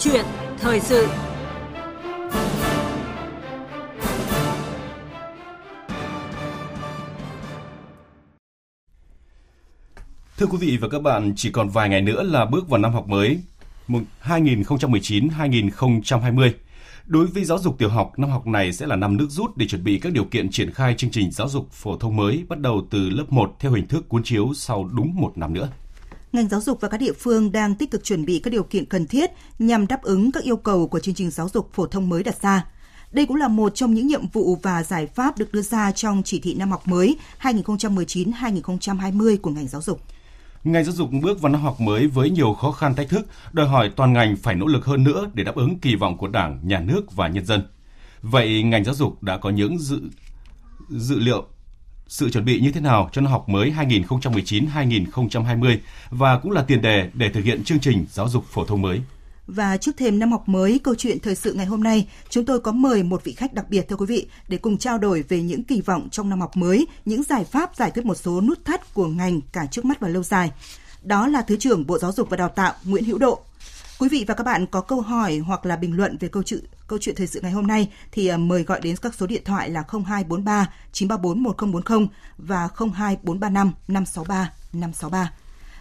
chuyện thời sự. Thưa quý vị và các bạn, chỉ còn vài ngày nữa là bước vào năm học mới 2019-2020. Đối với giáo dục tiểu học, năm học này sẽ là năm nước rút để chuẩn bị các điều kiện triển khai chương trình giáo dục phổ thông mới bắt đầu từ lớp 1 theo hình thức cuốn chiếu sau đúng một năm nữa ngành giáo dục và các địa phương đang tích cực chuẩn bị các điều kiện cần thiết nhằm đáp ứng các yêu cầu của chương trình giáo dục phổ thông mới đặt ra. Đây cũng là một trong những nhiệm vụ và giải pháp được đưa ra trong chỉ thị năm học mới 2019-2020 của ngành giáo dục. Ngành giáo dục bước vào năm học mới với nhiều khó khăn thách thức, đòi hỏi toàn ngành phải nỗ lực hơn nữa để đáp ứng kỳ vọng của Đảng, Nhà nước và nhân dân. Vậy ngành giáo dục đã có những dự dự liệu sự chuẩn bị như thế nào cho năm học mới 2019-2020 và cũng là tiền đề để thực hiện chương trình giáo dục phổ thông mới. Và trước thêm năm học mới, câu chuyện thời sự ngày hôm nay, chúng tôi có mời một vị khách đặc biệt thưa quý vị để cùng trao đổi về những kỳ vọng trong năm học mới, những giải pháp giải quyết một số nút thắt của ngành cả trước mắt và lâu dài. Đó là Thứ trưởng Bộ Giáo dục và Đào tạo Nguyễn Hữu Độ. Quý vị và các bạn có câu hỏi hoặc là bình luận về câu chuyện câu chuyện thời sự ngày hôm nay thì ờ, mời gọi đến các số điện thoại là 0243 934 1040 và 02435 563 563.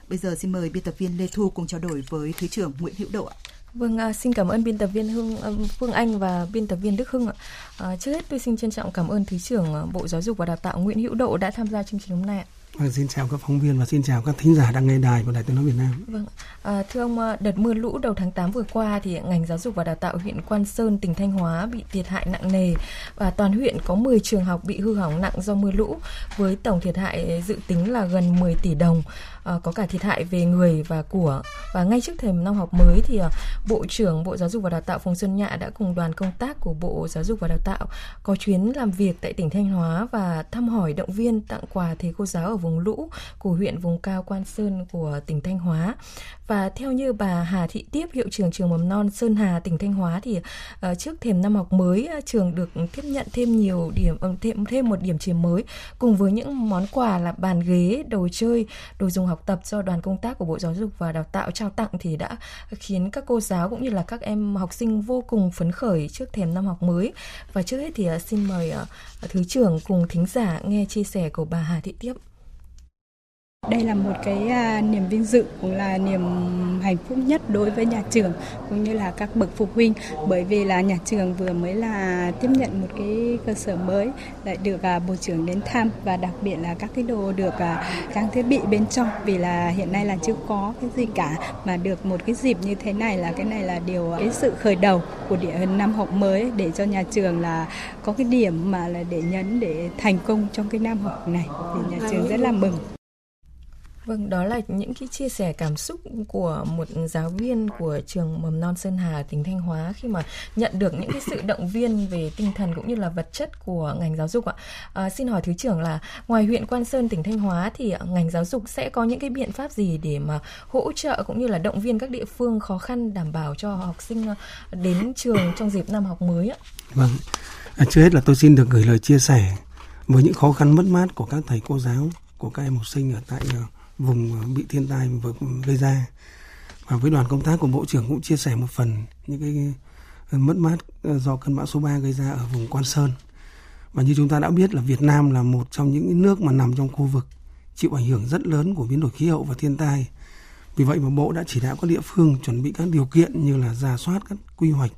Bây giờ xin mời biên tập viên Lê Thu cùng trao đổi với Thứ trưởng Nguyễn Hữu Độ ạ. Vâng, à, xin cảm ơn biên tập viên Hưng, ờ, Phương Anh và biên tập viên Đức Hưng ạ. À, trước hết tôi xin trân trọng cảm ơn Thứ trưởng Bộ Giáo dục và Đào tạo Nguyễn Hữu Độ đã tham gia chương trình hôm nay ạ. Vâng, xin chào các phóng viên và xin chào các thính giả đang nghe đài của Đài Tiếng nói Việt Nam. Vâng, à, thưa ông, à, đợt mưa lũ đầu tháng 8 vừa qua thì ngành giáo dục và đào tạo huyện Quan Sơn, tỉnh Thanh Hóa bị thiệt hại nặng nề và toàn huyện có 10 trường học bị hư hỏng nặng do mưa lũ với tổng thiệt hại dự tính là gần 10 tỷ đồng. Ờ, có cả thiệt hại về người và của và ngay trước thềm năm học mới thì ờ, Bộ trưởng Bộ Giáo dục và Đào tạo Phùng Xuân Nhạ đã cùng đoàn công tác của Bộ Giáo dục và Đào tạo có chuyến làm việc tại tỉnh Thanh Hóa và thăm hỏi động viên tặng quà thầy cô giáo ở vùng lũ của huyện vùng cao Quan Sơn của tỉnh Thanh Hóa. Và theo như bà Hà Thị Tiếp, hiệu trưởng trường mầm non Sơn Hà, tỉnh Thanh Hóa thì uh, trước thềm năm học mới trường được tiếp nhận thêm nhiều điểm thêm thêm một điểm trường mới cùng với những món quà là bàn ghế, đồ chơi, đồ dùng học tập do đoàn công tác của Bộ Giáo dục và Đào tạo trao tặng thì đã khiến các cô giáo cũng như là các em học sinh vô cùng phấn khởi trước thềm năm học mới. Và trước hết thì à, xin mời à, thứ trưởng cùng thính giả nghe chia sẻ của bà Hà Thị Tiếp. Đây là một cái à, niềm vinh dự cũng là niềm hạnh phúc nhất đối với nhà trường cũng như là các bậc phụ huynh. Bởi vì là nhà trường vừa mới là tiếp nhận một cái cơ sở mới lại được à, bộ trưởng đến thăm và đặc biệt là các cái đồ được à, trang thiết bị bên trong. Vì là hiện nay là chưa có cái gì cả mà được một cái dịp như thế này là cái này là điều cái sự khởi đầu của địa năm học mới để cho nhà trường là có cái điểm mà là để nhấn để thành công trong cái năm học này. Thì nhà trường rất là mừng. Vâng, đó là những cái chia sẻ cảm xúc của một giáo viên của trường mầm non Sơn Hà tỉnh Thanh Hóa khi mà nhận được những cái sự động viên về tinh thần cũng như là vật chất của ngành giáo dục ạ. À, xin hỏi thứ trưởng là ngoài huyện Quan Sơn tỉnh Thanh Hóa thì ngành giáo dục sẽ có những cái biện pháp gì để mà hỗ trợ cũng như là động viên các địa phương khó khăn đảm bảo cho học sinh đến trường trong dịp năm học mới ạ? Vâng, à, trước hết là tôi xin được gửi lời chia sẻ với những khó khăn mất mát của các thầy cô giáo của các em học sinh ở tại vùng ờ, bị thiên tai vừa gây ra. Và với đoàn công tác của bộ trưởng cũng chia sẻ một phần những cái ờ, mất mát ờ, do cơn bão số 3 gây ra ở vùng Quan Sơn. Và như chúng ta đã biết là Việt Nam là một trong những nước mà nằm trong khu vực chịu ảnh hưởng rất lớn của biến đổi khí hậu và thiên tai. Vì vậy mà bộ đã chỉ đạo các địa phương chuẩn bị các điều kiện như là ra soát các quy hoạch,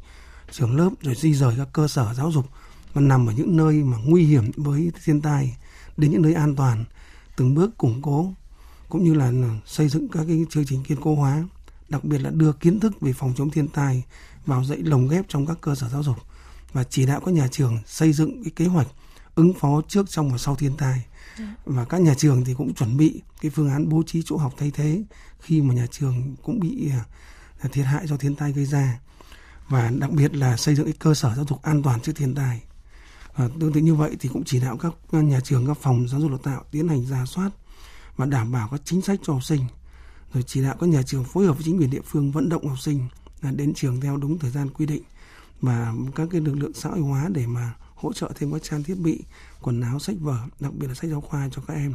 trường lớp rồi di rời các cơ sở giáo dục mà nằm ở những nơi mà nguy hiểm với thiên tai, đến những nơi an toàn, từng bước củng cố cũng như là xây dựng các cái chương trình kiên cố hóa đặc biệt là đưa kiến thức về phòng chống thiên tai vào dạy lồng ghép trong các cơ sở giáo dục và chỉ đạo các nhà trường xây dựng cái kế hoạch ứng phó trước trong và sau thiên tai. Và các nhà trường thì cũng chuẩn bị cái phương án bố trí chỗ học thay thế khi mà nhà trường cũng bị à, thiệt hại do thiên tai gây ra. Và đặc biệt là xây dựng cái cơ sở giáo dục an toàn trước thiên tai. Và tương tự như vậy thì cũng chỉ đạo các nhà trường các phòng giáo dục đào tạo tiến hành ra soát và đảm bảo các chính sách cho học sinh. Rồi chỉ đạo các nhà trường phối hợp với chính quyền địa phương vận động học sinh là đến trường theo đúng thời gian quy định và các cái lực lượng xã hội hóa để mà hỗ trợ thêm các trang thiết bị, quần áo, sách vở, đặc biệt là sách giáo khoa cho các em,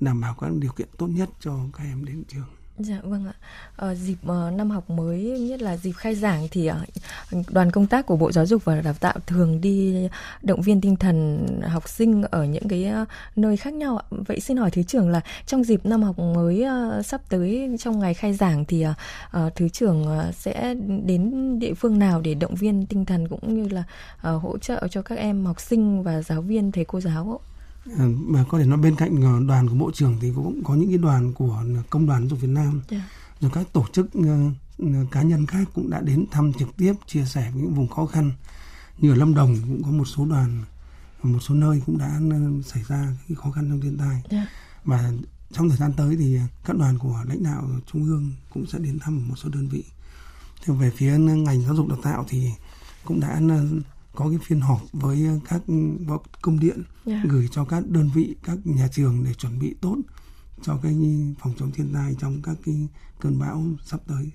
đảm bảo các điều kiện tốt nhất cho các em đến trường. Dạ vâng ạ. À, dịp uh, năm học mới nhất là dịp khai giảng thì uh, đoàn công tác của Bộ Giáo dục và Đào tạo thường đi động viên tinh thần học sinh ở những cái uh, nơi khác nhau ạ. Vậy xin hỏi thứ trưởng là trong dịp năm học mới uh, sắp tới trong ngày khai giảng thì uh, thứ trưởng uh, sẽ đến địa phương nào để động viên tinh thần cũng như là uh, hỗ trợ cho các em học sinh và giáo viên thầy cô giáo ạ? Ờ, mà có thể nói bên cạnh ờ, đoàn của bộ trưởng thì cũng có những cái đoàn của công đoàn giáo dục Việt Nam yeah. Dạ. rồi các tổ chức cá nhân khác cũng đã đến thăm trực tiếp chia sẻ với những vùng khó khăn như ở Lâm Đồng cũng có một số đoàn một số nơi cũng đã xảy ra cái khó khăn trong thiên tai yeah. Dạ. và trong thời gian tới thì các đoàn của lãnh đạo trung ương cũng sẽ đến thăm một số đơn vị thì về phía ngành giáo dục đào tạo thì cũng đã có cái phiên họp với các công điện yeah. Dạ. gửi cho các đơn vị các nhà trường để chuẩn bị tốt cho cái phòng chống thiên tai trong các cái cơn bão sắp tới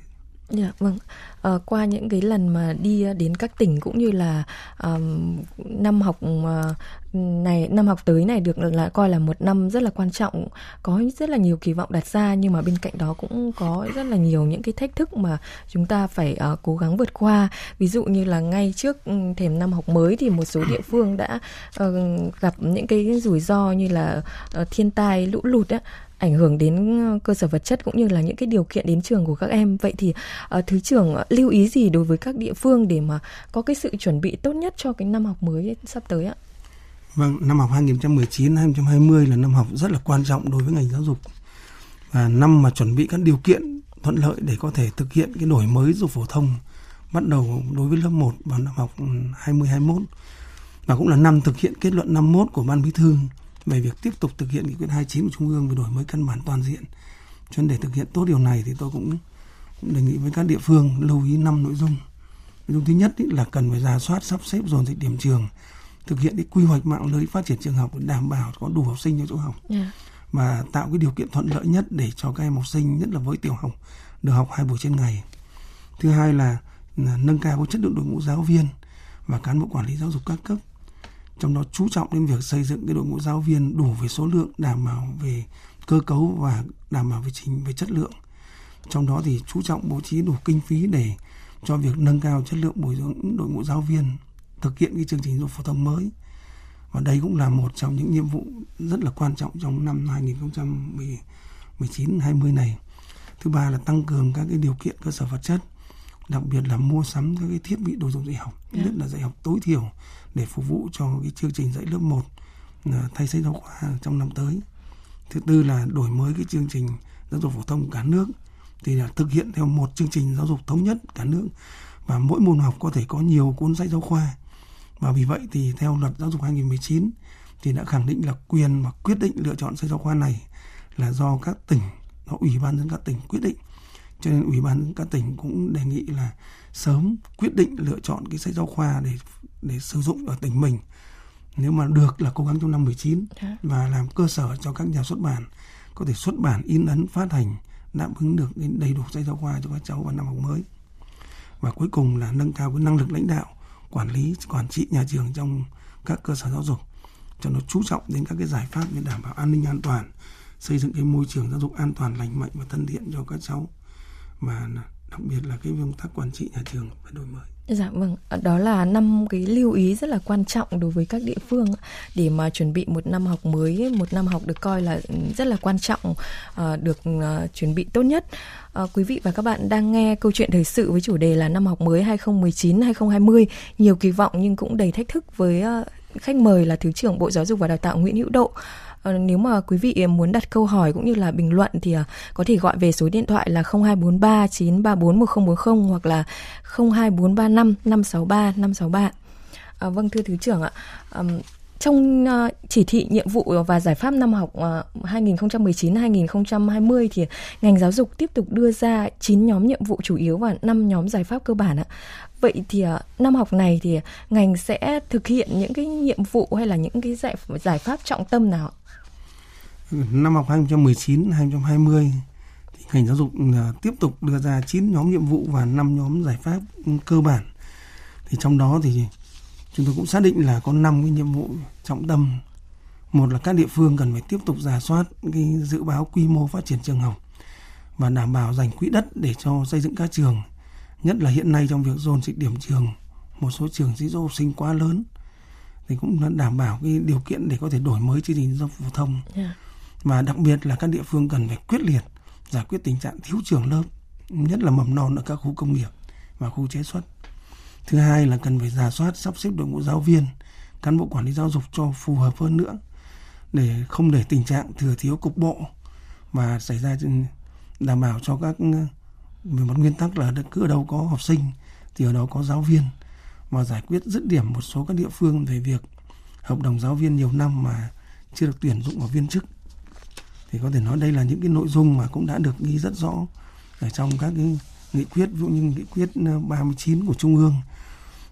Dạ vâng. À, qua những cái lần mà đi ờ, đến các tỉnh cũng như là um, năm học ờ, này năm học tới này được là coi là một năm rất là quan trọng, có rất là nhiều kỳ vọng đặt ra nhưng mà bên cạnh đó cũng có rất là nhiều những cái thách thức mà chúng ta phải uh, cố gắng vượt qua. Ví dụ như là ngay trước ừ, thềm năm học mới thì một số địa phương đã uh, gặp những cái rủi ro như là uh, thiên tai, lũ lụt á ảnh hưởng đến ờ, cơ sở vật chất cũng như là những cái điều kiện đến trường của các em. Vậy thì uh, thứ trưởng ờ, lưu ý gì đối với các địa phương để mà có cái sự chuẩn bị tốt nhất cho cái năm học mới sắp tới ạ? Vâng, năm học 2019-2020 là năm học rất là quan trọng đối với ngành giáo dục. Và năm mà chuẩn bị các điều kiện thuận lợi để có thể thực hiện cái đổi mới giáo dục phổ thông bắt đầu đối với lớp 1 vào năm học ừ, 2021 và cũng là năm thực hiện kết luận 51 của Ban Bí thư về việc tiếp tục thực hiện nghị quyết 29 của Trung ương về đổi mới căn bản toàn diện. Cho nên để thực hiện tốt điều này thì tôi cũng, đề nghị với các địa phương lưu ý năm nội dung. Nội dung thứ nhất là cần phải giả soát sắp xếp dồn dịch điểm trường, thực hiện cái quy hoạch mạng lưới phát triển trường học để đảm bảo có đủ học sinh cho chỗ học. Yeah. Dạ. Và tạo cái điều kiện thuận lợi nhất để cho các em học sinh nhất là với tiểu học được học hai buổi trên ngày. Thứ hai là, là nâng cao chất lượng đội ngũ giáo viên và cán bộ quản lý giáo dục các cấp trong đó chú trọng đến việc xây dựng cái đội ngũ giáo viên đủ về số lượng, đảm bảo về cơ cấu và đảm bảo về trình, về chất lượng. Trong đó thì chú trọng bố trí đủ kinh phí để cho việc nâng cao chất lượng bồi dưỡng đội ngũ giáo viên, thực hiện cái chương trình giáo dục phổ thông mới. Và đây cũng là một trong những nhiệm vụ rất là quan trọng trong năm 2019 20 này. Thứ ba là tăng cường các cái điều kiện cơ sở vật chất đặc biệt là mua sắm các cái thiết bị đồ dùng dạy học yeah. nhất là dạy học tối thiểu để phục vụ cho cái chương trình dạy lớp 1 à, thay sách giáo khoa trong năm tới. Thứ tư là đổi mới cái chương trình giáo dục phổ thông cả nước thì là thực hiện theo một chương trình giáo dục thống nhất cả nước và mỗi môn học có thể có nhiều cuốn sách giáo khoa. Và vì vậy thì theo luật giáo dục 2019 thì đã khẳng định là quyền và quyết định lựa chọn sách giáo khoa này là do các tỉnh, do ủy ban dân các tỉnh quyết định. Cho nên ủy ban các tỉnh cũng đề nghị là sớm quyết định lựa chọn cái sách giáo khoa để để sử dụng ở tỉnh mình. Nếu mà được là cố gắng trong năm 19 dạ. và làm cơ sở cho các nhà xuất bản có thể xuất bản in ấn phát hành đáp ứng được đầy đủ sách giáo khoa cho các cháu vào năm học mới. Và cuối cùng là nâng cao cái năng lực lãnh đạo quản lý quản trị nhà trường trong các cơ sở giáo dục cho nó chú trọng đến các cái giải pháp để đảm bảo an ninh an toàn xây dựng cái môi trường giáo dục an toàn lành mạnh và thân thiện cho các cháu mà đặc biệt là cái công tác quản trị nhà trường phải đổi mới Dạ vâng, đó là năm cái lưu ý rất là quan trọng đối với các địa phương để mà chuẩn bị một năm học mới, một năm học được coi là ừ, rất là quan trọng, ờ, được ờ, chuẩn bị tốt nhất. Ờ, quý vị và các bạn đang nghe câu chuyện thời sự với chủ đề là năm học mới 2019-2020, nhiều kỳ vọng nhưng cũng đầy thách thức với khách mời là Thứ trưởng Bộ Giáo dục và Đào tạo Nguyễn Hữu Độ. Ờ, nếu mà quý vị ờ, muốn đặt câu hỏi cũng như là bình luận thì ờ, có thể gọi về số điện thoại là 0243 934 1040 hoặc là 02435 563 563. À, vâng thưa thứ trưởng ạ, trong chỉ thị nhiệm vụ và giải pháp năm học 2019-2020 thì ngành giáo dục tiếp tục đưa ra 9 nhóm nhiệm vụ chủ yếu và 5 nhóm giải pháp cơ bản ạ. Vậy thì năm học này thì ngành sẽ thực hiện những cái nhiệm vụ hay là những cái giải giải pháp trọng tâm nào? Năm học 2019-2020 thì ngành giáo dục à, tiếp tục đưa ra 9 nhóm nhiệm vụ và 5 nhóm giải pháp cơ bản. Thì trong đó thì chúng tôi cũng xác định là có 5 cái nhiệm vụ trọng tâm. Một là các địa phương cần phải tiếp tục giả soát cái dự báo quy mô phát triển trường học và đảm bảo dành quỹ đất để cho xây dựng các trường nhất là hiện nay trong việc dồn dịch điểm trường, một số trường dĩ dô học sinh quá lớn, thì cũng đảm bảo cái điều kiện để có thể đổi mới chương trình giáo phổ thông yeah. Và đặc biệt là các địa phương cần phải quyết liệt, giải quyết tình trạng thiếu trường lớp, nhất là mầm non ở các khu công nghiệp và khu chế xuất. Thứ hai là cần phải giả soát, sắp xếp đội ngũ giáo viên, cán bộ quản lý giáo dục cho phù hợp hơn nữa, để không để tình trạng thừa thiếu cục bộ và xảy ra đảm bảo cho các, về một nguyên tắc là cứ ở đâu có học sinh thì ở đó có giáo viên và giải quyết dứt điểm một số các địa phương về việc hợp đồng giáo viên nhiều năm mà chưa được tuyển dụng vào viên chức thì có thể nói đây là những cái nội dung mà cũng đã được ghi rất rõ ở trong các cái nghị quyết, ví dụ như nghị quyết ờ, 39 của trung ương.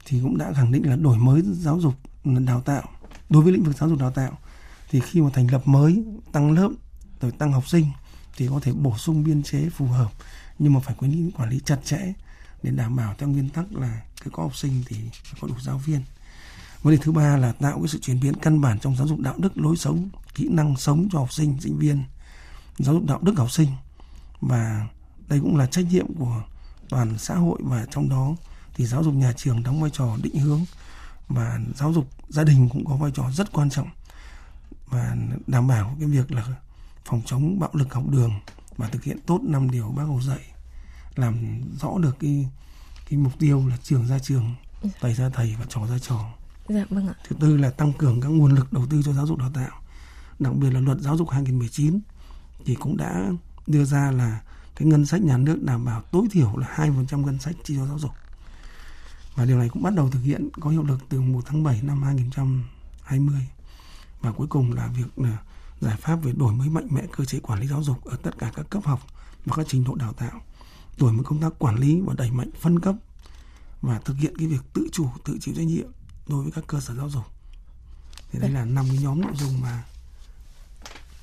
Thì cũng đã khẳng định là đổi mới giáo dục đào tạo. Đối với lĩnh vực giáo dục đào tạo, thì khi mà thành lập mới, tăng lớp, rồi tăng học sinh, thì có thể bổ sung biên chế phù hợp, nhưng mà phải có những quản lý chặt chẽ để đảm bảo theo nguyên tắc là cứ có học sinh thì phải có đủ giáo viên vấn đề thứ ba là tạo cái sự chuyển biến căn bản trong giáo dục đạo đức lối sống kỹ năng sống cho học sinh sinh viên. Giáo dục đạo đức học sinh. Và đây cũng là trách nhiệm của toàn xã hội và trong đó thì giáo dục nhà trường đóng vai trò định hướng và giáo dục gia đình cũng có vai trò rất quan trọng và đảm bảo cái việc là phòng chống bạo lực học đường và thực hiện tốt năm điều bác Hồ dạy làm rõ được cái cái mục tiêu là trường ra trường thầy ra thầy và trò ra trò dạ vâng ạ thứ tư là tăng cường các nguồn lực đầu tư cho giáo dục đào tạo đặc biệt là luật giáo dục 2019 thì cũng đã đưa ra là cái ngân sách nhà nước đảm bảo tối thiểu là 2% ngân sách chi cho giáo dục. Và điều này cũng bắt đầu thực hiện có hiệu lực từ 1 tháng 7 năm 2020. Và cuối cùng là việc là giải pháp về đổi mới mạnh mẽ cơ chế quản lý giáo dục ở tất cả các cấp học và các trình độ đào tạo, đổi mới công tác quản lý và đẩy mạnh phân cấp và thực hiện cái việc tự chủ, tự chịu trách nhiệm đối với các cơ sở giáo dục. Thì đây là năm cái nhóm nội dung mà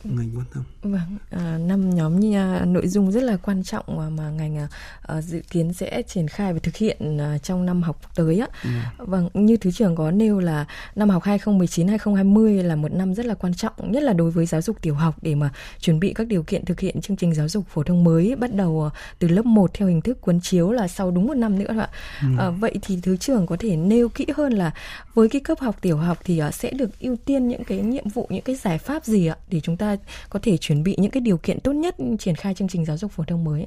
ngành quan tâm. Vâng, à, năm nhóm như, à, nội dung rất là quan trọng mà, mà ngành à, à, dự kiến sẽ triển khai và thực hiện à, trong năm học tới á. Ừ. Vâng, như thứ trưởng có nêu là năm học 2019-2020 là một năm rất là quan trọng, nhất là đối với giáo dục tiểu học để mà chuẩn bị các điều kiện thực hiện chương trình giáo dục phổ thông mới bắt đầu à, từ lớp 1 theo hình thức cuốn chiếu là sau đúng một năm nữa ạ. Ừ. À, vậy thì thứ trưởng có thể nêu kỹ hơn là với cái cấp học tiểu học thì uh, sẽ được ưu tiên những cái nhiệm vụ, những cái giải pháp gì ạ để chúng ta có thể chuẩn bị những cái điều kiện tốt nhất triển khai chương trình giáo dục phổ thông mới.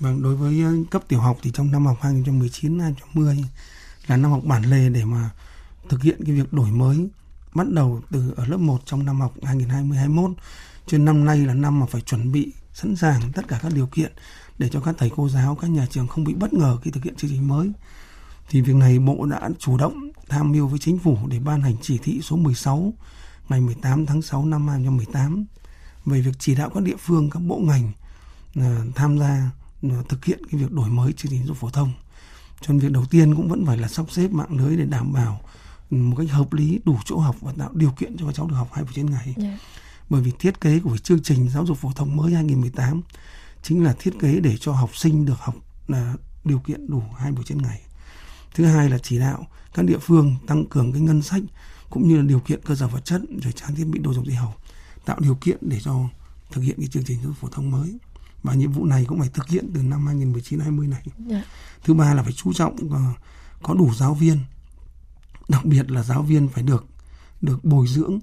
Vâng, đối với ờ, cấp tiểu học thì trong năm học 2019-2020 là năm học bản lề để mà thực hiện cái việc đổi mới bắt đầu từ ở lớp 1 trong năm học 2020-21 cho năm nay là năm mà phải chuẩn bị sẵn sàng tất cả các điều kiện để cho các thầy cô giáo, các nhà trường không bị bất ngờ khi thực hiện chương trình mới. Thì việc này Bộ đã chủ động tham mưu với chính phủ để ban hành chỉ thị số 16 ngày 18 tháng 6 năm 2018 về việc chỉ đạo các địa phương, các bộ ngành uh, tham gia uh, thực hiện cái việc đổi mới chương trình giáo dục phổ thông. Cho nên việc đầu tiên cũng vẫn phải là sắp xếp mạng lưới để đảm bảo một cách hợp lý đủ chỗ học và tạo điều kiện cho các cháu được học hai buổi trên ngày. Yeah. Dạ. Bởi vì thiết kế của chương trình giáo dục phổ thông mới 2018 chính là thiết kế để cho học sinh được học là điều kiện đủ hai buổi trên ngày. Thứ hai là chỉ đạo các địa phương tăng cường cái ngân sách cũng như là điều kiện cơ sở vật chất rồi trang thiết bị đồ dùng dạy học tạo điều kiện để cho thực hiện cái chương trình giáo dục phổ thông mới và nhiệm vụ này cũng phải thực hiện từ năm 2019-20 này. Yeah. Dạ. Thứ ba là phải chú trọng uh, có đủ giáo viên, đặc biệt là giáo viên phải được được bồi dưỡng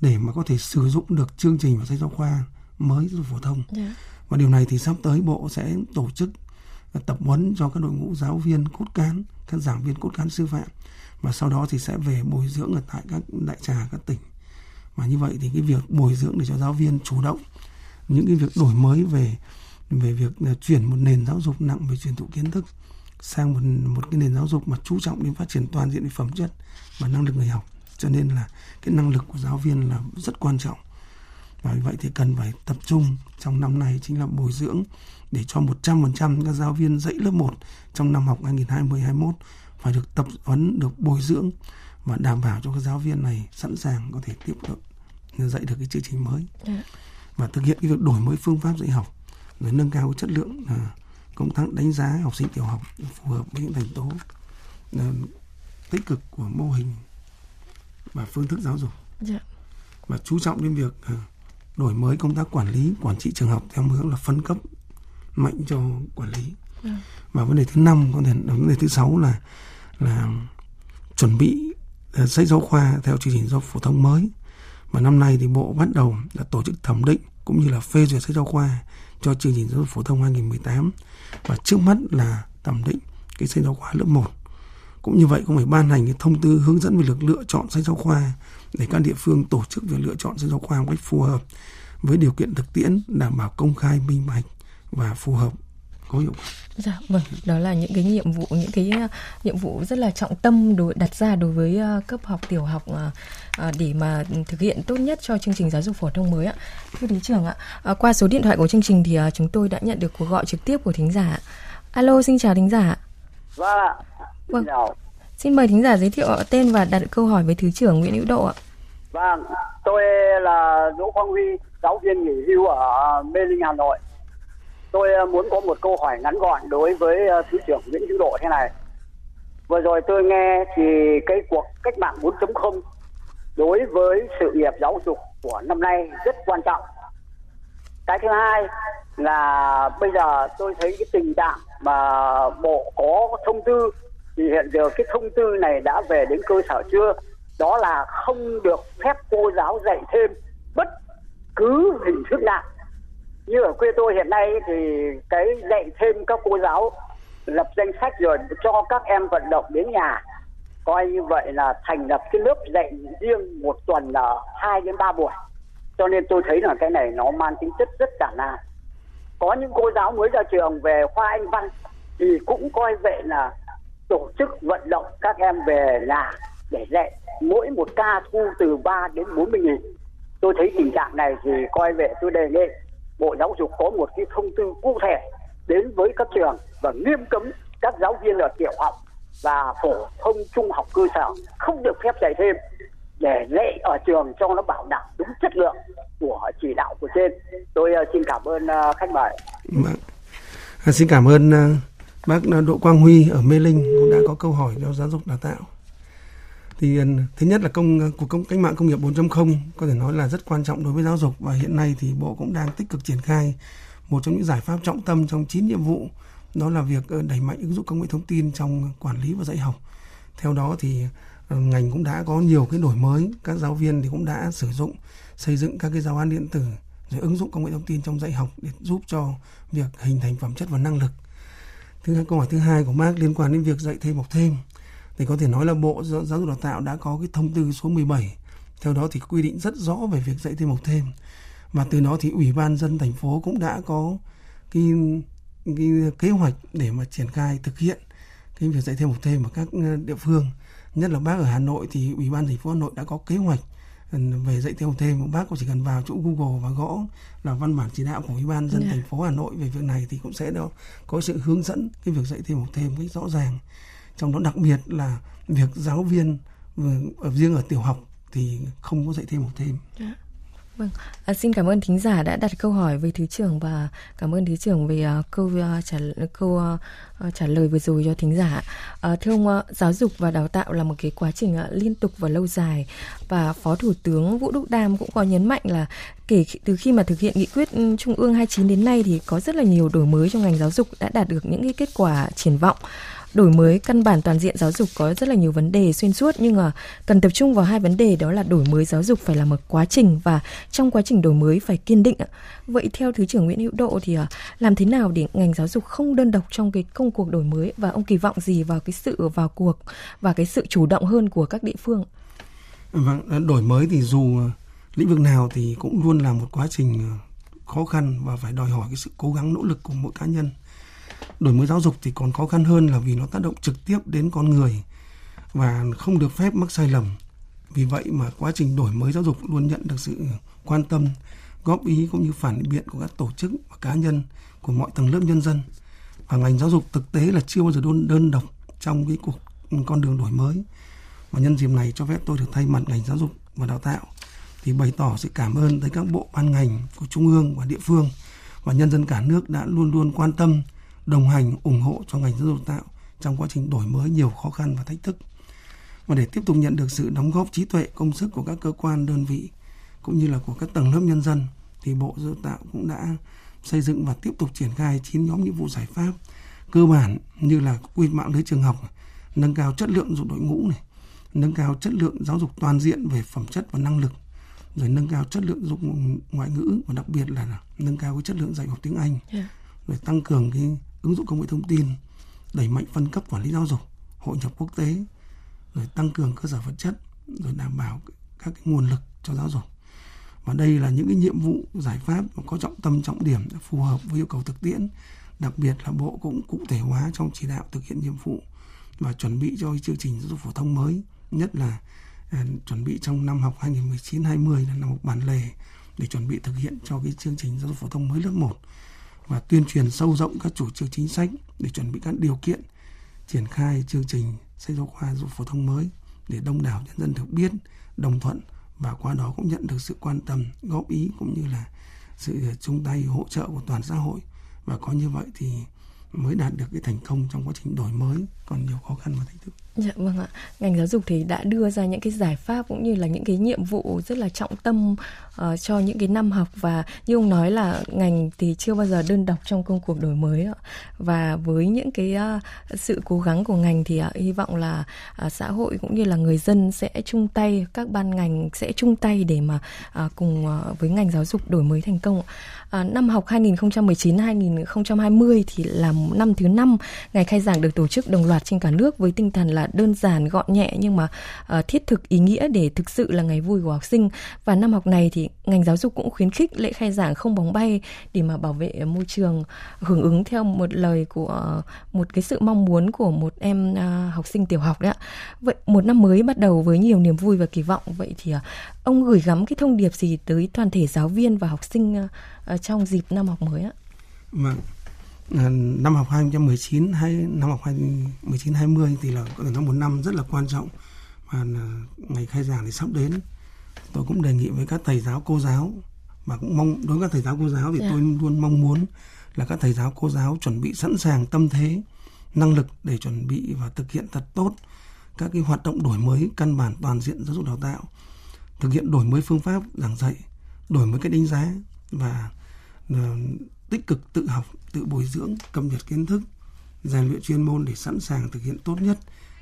để mà có thể sử dụng được chương trình và sách giáo khoa mới giáo dục phổ thông. Yeah. Dạ. Và điều này thì sắp tới bộ sẽ tổ chức tập huấn cho các đội ngũ giáo viên cốt cán, các giảng viên cốt cán sư phạm. Và sau đó thì sẽ về bồi dưỡng ở tại các đại trà các tỉnh. Mà như vậy thì cái việc bồi dưỡng để cho giáo viên chủ động những cái việc đổi mới về về việc à, chuyển một nền giáo dục nặng về truyền thụ kiến thức sang một một cái nền giáo dục mà chú trọng đến phát triển toàn diện về phẩm chất và năng lực người học. Cho nên là cái năng lực của giáo viên là rất quan trọng và vì vậy thì cần phải tập trung trong năm nay chính là bồi dưỡng để cho 100% các giáo viên dạy lớp 1 trong năm học 2020-21 phải được tập huấn, được bồi dưỡng và đảm bảo cho các giáo viên này sẵn sàng có thể tiếp tục dạy được cái chương trình mới dạ. và thực hiện cái việc đổi mới phương pháp dạy học rồi nâng cao chất lượng à, công tác đánh giá học sinh tiểu học phù hợp với những thành tố à, tích cực của mô hình và phương thức giáo dục dạ. và chú trọng đến việc à, đổi mới công tác quản lý quản trị trường học theo hướng là phân cấp mạnh cho quản lý. Ừ. và vấn đề thứ năm có thể vấn đề thứ sáu là là chuẩn bị uh, sách giáo khoa theo chương trình giáo phổ thông mới. Và năm nay thì bộ bắt đầu đã tổ chức thẩm định cũng như là phê duyệt sách giáo khoa cho chương trình giáo dục phổ thông 2018 và trước mắt là thẩm định cái sách giáo khoa lớp 1 cũng như vậy cũng phải ban hành cái thông tư hướng dẫn về việc lựa chọn sách giáo khoa để các địa phương tổ chức việc lựa chọn sách giáo khoa một cách phù hợp với điều kiện thực tiễn đảm bảo công khai minh bạch và phù hợp có hiệu quả. Dạ vâng, đó là những cái nhiệm vụ những cái ờ, nhiệm vụ rất là trọng tâm đối đặt ra đối với ờ, cấp học tiểu học ờ, để mà thực hiện tốt nhất cho chương trình giáo dục phổ thông mới ạ. Thưa thứ trưởng ạ, qua số điện thoại của chương trình thì chúng tôi đã nhận được cuộc gọi trực tiếp của thính giả. Alo, xin chào thính giả. Vâng ạ. Vâng. Xin mời thính giả giới thiệu tên và đặt câu hỏi với thứ trưởng Nguyễn Hữu Độ ạ. Vâng, tôi là Đỗ Quang Huy, giáo viên nghỉ hưu ở Mê Linh, Hà Nội. Tôi ờ, muốn có một câu hỏi ngắn gọn đối với ờ, Thứ trưởng Nguyễn Hữu Độ thế này. Vừa rồi tôi nghe thì cái cuộc cách mạng 4.0 đối với sự nghiệp giáo dục của năm nay rất quan trọng. Cái thứ hai là bây giờ tôi thấy cái tình trạng mà bộ có thông tư, thì hiện giờ cái thông tư này đã về đến cơ sở chưa? Đó là không được phép cô giáo dạy thêm bất cứ hình thức nào như ở quê tôi hiện nay thì cái dạy thêm các cô giáo, lập danh sách rồi cho các em vận động đến nhà, coi như vậy là thành lập cái lớp dạy riêng một tuần là hai đến ba buổi cho nên tôi thấy là cái này nó mang tính chất rất cả nan có những cô giáo mới ra trường về khoa anh văn thì cũng coi vậy là tổ chức vận động các em về nhà để dạy mỗi một ca thu từ 3 đến 40 nghìn. Tôi thấy tình trạng này thì coi vậy tôi đề nghị Bộ Giáo dục có một cái thông tư cụ thể đến với các trường và nghiêm cấm các giáo viên ở tiểu học và phổ thông trung học cơ sở không được phép dạy thêm để dạy ở trường cho nó bảo đảm đúng chất lượng của chỉ đạo của trên. Tôi uh, xin cảm ơn uh, khách mời. Vâng. À, xin cảm ơn uh, bác Đỗ Quang Huy ở Mê Linh cũng đã có câu hỏi cho giáo dục đào tạo. Thì thứ nhất là công cuộc công cách mạng công nghiệp 4.0 có thể nói là rất quan trọng đối với giáo dục và hiện nay thì Bộ cũng đang tích cực triển khai một trong những giải pháp trọng tâm trong 9 nhiệm vụ đó là việc đẩy mạnh ứng dụng công nghệ thông tin trong quản lý và dạy học. Theo đó thì Ờ, ngành cũng đã có nhiều cái đổi mới, các giáo viên thì cũng đã sử dụng xây dựng các cái giáo án điện tử rồi ứng dụng công nghệ thông tin trong dạy học để giúp cho việc hình thành phẩm chất và năng lực. Thứ hai câu hỏi thứ hai của Mark liên quan đến việc dạy thêm học thêm thì có thể nói là Bộ Giáo dục Đào tạo đã có cái thông tư số 17. Theo đó thì quy định rất rõ về việc dạy thêm học thêm. Và từ đó thì Ủy ban dân thành phố cũng đã có cái, cái kế hoạch để mà triển khai thực hiện cái việc dạy thêm học thêm ở các ờ, địa phương. Nhất là bác ở Hà Nội thì Ủy ban thành phố Hà Nội đã có kế hoạch ừ, về dạy thêm học thêm bác cũng chỉ cần vào chỗ Google và gõ là văn bản chỉ đạo của Ủy ban dân yeah. Dạ. thành phố Hà Nội về việc này thì cũng sẽ đó có sự hướng dẫn cái việc dạy thêm học thêm cách rõ ràng trong đó đặc biệt là việc giáo viên ở riêng ở tiểu học thì không có dạy thêm học thêm. Dạ. Vâng, à, xin cảm ơn thính giả đã đặt câu hỏi với thứ trưởng và cảm ơn thứ trưởng về uh, câu uh, trả câu uh, trả lời vừa rồi cho thính giả. Uh, thưa ông, uh, giáo dục và đào tạo là một cái quá trình uh, liên tục và lâu dài và Phó Thủ tướng Vũ Đức Đam cũng có nhấn mạnh là kể từ khi mà thực hiện nghị quyết Trung ương 29 đến nay thì có rất là nhiều đổi mới trong ngành giáo dục đã đạt được những cái kết quả triển vọng đổi mới căn bản toàn diện giáo dục có rất là nhiều vấn đề xuyên suốt nhưng mà cần tập trung vào hai vấn đề đó là đổi mới giáo dục phải là một quá trình và trong quá trình đổi mới phải kiên định. Vậy theo Thứ trưởng Nguyễn Hữu Độ thì à, làm thế nào để ngành giáo dục không đơn độc trong cái công cuộc đổi mới và ông kỳ vọng gì vào cái sự vào cuộc và cái sự chủ động hơn của các địa phương? Vâng, ờ, đổi mới thì dù ờ, lĩnh vực nào thì cũng luôn là một quá trình ờ, khó khăn và phải đòi hỏi cái sự cố gắng nỗ lực của mỗi cá nhân đổi mới giáo dục thì còn khó khăn hơn là vì nó tác động trực tiếp đến con người và không được phép mắc sai lầm. Vì vậy mà quá trình đổi mới giáo dục luôn nhận được sự quan tâm, góp ý cũng như phản biện của các tổ chức và cá nhân của mọi tầng lớp nhân dân. Và ngành giáo dục thực tế là chưa bao giờ đơn, đơn độc trong cái cuộc con đường đổi mới. Và nhân dịp này cho phép tôi được thay mặt ngành giáo dục và đào tạo thì bày tỏ sự cảm ơn tới các bộ ban ngành của trung ương và địa phương và nhân dân cả nước đã luôn luôn quan tâm đồng hành ủng hộ cho ngành giáo dục tạo trong quá trình đổi mới nhiều khó khăn và thách thức. Và để tiếp tục nhận được sự đóng góp trí tuệ, công sức của các cơ quan đơn vị cũng như là của các tầng lớp nhân dân thì Bộ Giáo dục Tạo cũng đã xây dựng và tiếp tục triển khai 9 nhóm nhiệm vụ giải pháp cơ bản như là quy mạng lưới trường học, nâng cao chất lượng dụng đội ngũ này, nâng cao chất lượng giáo dục toàn diện về phẩm chất và năng lực, rồi nâng cao chất lượng dụng ngoại ngữ và đặc biệt là nâng cao cái chất lượng dạy học tiếng Anh, yeah. Dạ. rồi tăng cường cái ứng dụng công nghệ thông tin, đẩy mạnh phân cấp quản lý giáo dục, hội nhập quốc tế, rồi tăng cường cơ sở vật chất, rồi đảm bảo các cái nguồn lực cho giáo dục. Và đây là những cái nhiệm vụ giải pháp có trọng tâm trọng điểm phù hợp với yêu cầu thực tiễn. Đặc biệt là Bộ cũng cụ thể hóa trong chỉ đạo thực hiện nhiệm vụ và chuẩn bị cho chương trình giáo dục phổ thông mới, nhất là à, chuẩn bị trong năm học 2019-20 là năm học bản lề để chuẩn bị thực hiện cho cái chương trình giáo dục phổ thông mới lớp 1 và tuyên truyền sâu rộng các chủ trương chính sách để chuẩn bị các điều kiện triển khai chương trình sách giáo khoa dục phổ thông mới để đông đảo nhân dân được biết, đồng thuận và qua đó cũng nhận được sự quan tâm, góp ý cũng như là sự chung tay hỗ trợ của toàn xã hội và có như vậy thì mới đạt được cái thành công trong quá trình đổi mới còn nhiều khó khăn và thách thức. Dạ vâng ạ. Ngành giáo dục thì đã đưa ra những cái giải pháp cũng như là những cái nhiệm vụ rất là trọng tâm uh, cho những cái năm học và như ông nói là ngành thì chưa bao giờ đơn độc trong công cuộc đổi mới ạ. Và với những cái uh, sự cố gắng của ngành thì uh, hy vọng là uh, xã hội cũng như là người dân sẽ chung tay, các ban ngành sẽ chung tay để mà uh, cùng uh, với ngành giáo dục đổi mới thành công. ạ À, năm học 2019-2020 thì là năm thứ năm ngày khai giảng được tổ chức đồng loạt trên cả nước với tinh thần là đơn giản gọn nhẹ nhưng mà uh, thiết thực ý nghĩa để thực sự là ngày vui của học sinh. Và năm học này thì ngành giáo dục cũng khuyến khích lễ khai giảng không bóng bay để mà bảo vệ môi trường hưởng ứng theo một lời của một cái sự mong muốn của một em uh, học sinh tiểu học đấy ạ. Vậy một năm mới bắt đầu với nhiều niềm vui và kỳ vọng. Vậy thì uh, ông gửi gắm cái thông điệp gì tới toàn thể giáo viên và học sinh uh, trong dịp năm học mới ạ vâng À, năm học 2019 hay năm học 2019 20 thì là nó một năm rất là quan trọng và ngày khai giảng thì sắp đến tôi cũng đề nghị với các thầy giáo cô giáo và cũng mong đối với các thầy giáo cô giáo thì yeah. Dạ. tôi luôn mong muốn là các thầy giáo cô giáo chuẩn bị sẵn sàng tâm thế năng lực để chuẩn bị và thực hiện thật tốt các cái hoạt động đổi mới căn bản toàn diện giáo dục đào tạo thực hiện đổi mới phương pháp giảng dạy đổi mới cái đánh giá và uh, tích cực tự học, tự bồi dưỡng, cập nhật kiến thức, rèn luyện chuyên môn để sẵn sàng thực hiện tốt nhất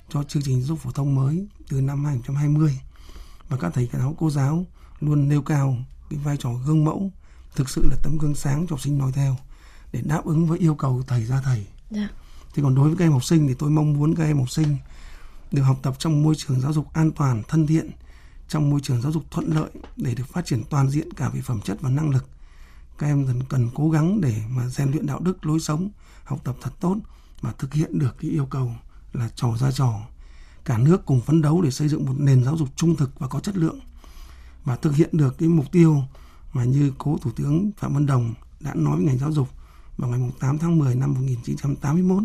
cho chương trình giáo dục phổ thông mới từ năm 2020. Và các thầy giáo cô giáo luôn nêu cao cái vai trò gương mẫu, thực sự là tấm gương sáng cho học sinh noi theo để đáp ứng với yêu cầu thầy ra thầy. Dạ. Thì còn đối với các em học sinh thì tôi mong muốn các em học sinh được học tập trong môi trường giáo dục an toàn, thân thiện, trong môi trường giáo dục thuận lợi để được phát triển toàn diện cả về phẩm chất và năng lực các em cần cần cố gắng để mà rèn luyện đạo đức lối sống học tập thật tốt và thực hiện được cái yêu cầu là trò ra trò cả nước cùng phấn đấu để xây dựng một nền giáo dục trung thực và có chất lượng và thực hiện được cái mục tiêu mà như cố thủ tướng Phạm Văn Đồng đã nói với ngành giáo dục vào ngày 8 tháng 10 năm 1981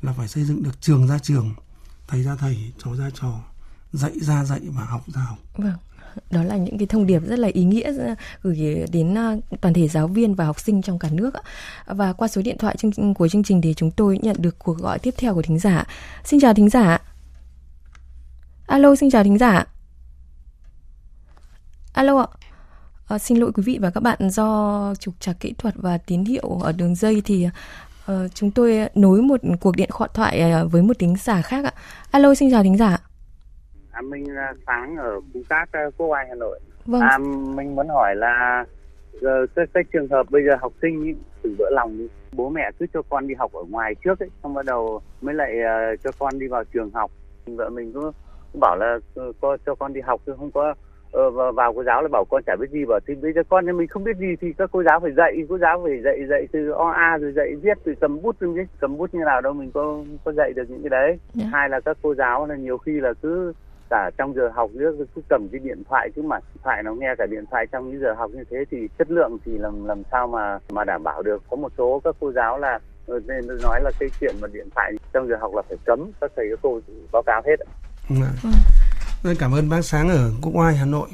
là phải xây dựng được trường ra trường, thầy ra thầy, trò ra trò, dạy ra dạy và học ra học. Vâng đó là những cái thông điệp rất là ý nghĩa ờ, gửi đến ờ, toàn thể giáo viên và học sinh trong cả nước và qua số điện thoại của chương trình thì chúng tôi nhận được cuộc gọi tiếp theo của thính giả. Xin chào thính giả. Alo xin chào thính giả. Alo ạ. À, xin lỗi quý vị và các bạn do trục trặc kỹ thuật và tín hiệu ở đường dây thì uh, chúng tôi nối một cuộc điện thoại với một thính giả khác ạ. Alo xin chào thính giả. À, mình là sáng ở Phú Cát, ờ, Quốc Oai, Hà Nội. Vâng. À, mình muốn hỏi là giờ cái, cái trường hợp bây giờ học sinh ý, từ vỡ lòng đi. bố mẹ cứ cho con đi học ở ngoài trước ấy, xong bắt đầu mới lại uh, cho con đi vào trường học. Vợ mình cứ bảo là uh, co, cho con đi học chứ không có uh, vào cô giáo là bảo con chả biết gì bảo thì bây giờ con mình không biết gì thì các cô giáo phải dạy cô giáo phải dạy dạy từ o a rồi dạy viết từ cầm bút rồi cầm bút như nào đâu mình có có dạy được những cái đấy yeah. Dạ. hai là các cô giáo là nhiều khi là cứ cả trong giờ học nữa cứ cầm cái điện thoại chứ mà điện thoại nó nghe cả điện thoại trong những giờ học như thế thì chất lượng thì làm làm sao mà mà đảm bảo được. Có một số các cô giáo là ờ, nên nói là cái chuyện mà điện thoại trong giờ học là phải cấm các thầy các cô báo cáo hết Vâng. Cảm ơn bác Sáng ở Quốc Oai, Hà Nội.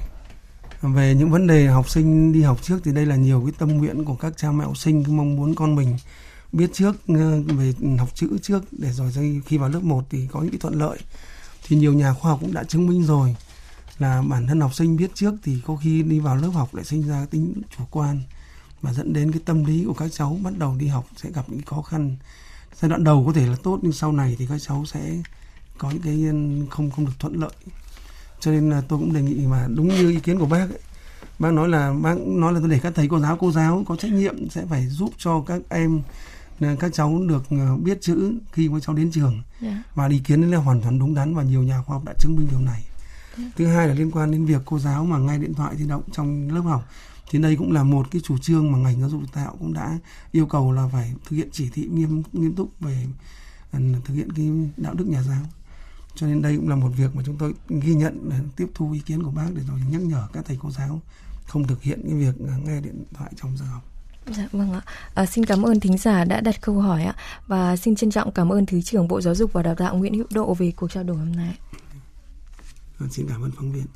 Về những vấn đề học sinh đi học trước thì đây là nhiều cái tâm nguyện của các cha mẹ học sinh. Mong muốn con mình biết trước ờ, về học chữ trước để rồi khi vào lớp 1 thì có những cái thuận lợi thì nhiều nhà khoa học cũng đã chứng minh rồi là bản thân học sinh biết trước thì có khi đi vào lớp học lại sinh ra tính chủ quan mà dẫn đến cái tâm lý của các cháu bắt đầu đi học sẽ gặp những khó khăn. Giai đoạn đầu có thể là tốt nhưng sau này thì các cháu sẽ có những cái không không được thuận lợi. Cho nên là tôi cũng đề nghị mà đúng như ý kiến của bác ấy, bác nói là bác nói là tôi để các thầy cô giáo cô giáo có trách nhiệm sẽ phải giúp cho các em các cháu được ờ, biết chữ khi các cháu đến trường yeah. Dạ. và ý kiến là hoàn toàn đúng đắn và nhiều nhà khoa học đã chứng minh điều này yeah. Dạ. thứ hai là liên quan đến việc cô giáo mà nghe điện thoại di động trong lớp học thì đây cũng là một cái chủ trương mà ngành giáo dục tạo cũng đã yêu cầu là phải thực hiện chỉ thị nghiêm nghiêm túc về ừ, thực hiện cái đạo đức nhà giáo cho nên đây cũng là một việc mà chúng tôi ghi nhận tiếp thu ý kiến của bác để rồi nhắc nhở các thầy cô giáo không thực hiện cái việc nghe điện thoại trong giờ học Dạ vâng ạ. À, xin cảm ơn thính giả đã đặt câu hỏi ạ và xin trân trọng cảm ơn Thứ trưởng Bộ Giáo dục và Đào tạo Nguyễn Hữu Độ về cuộc trao đổi hôm nay. Vâng, xin cảm ơn phóng viên.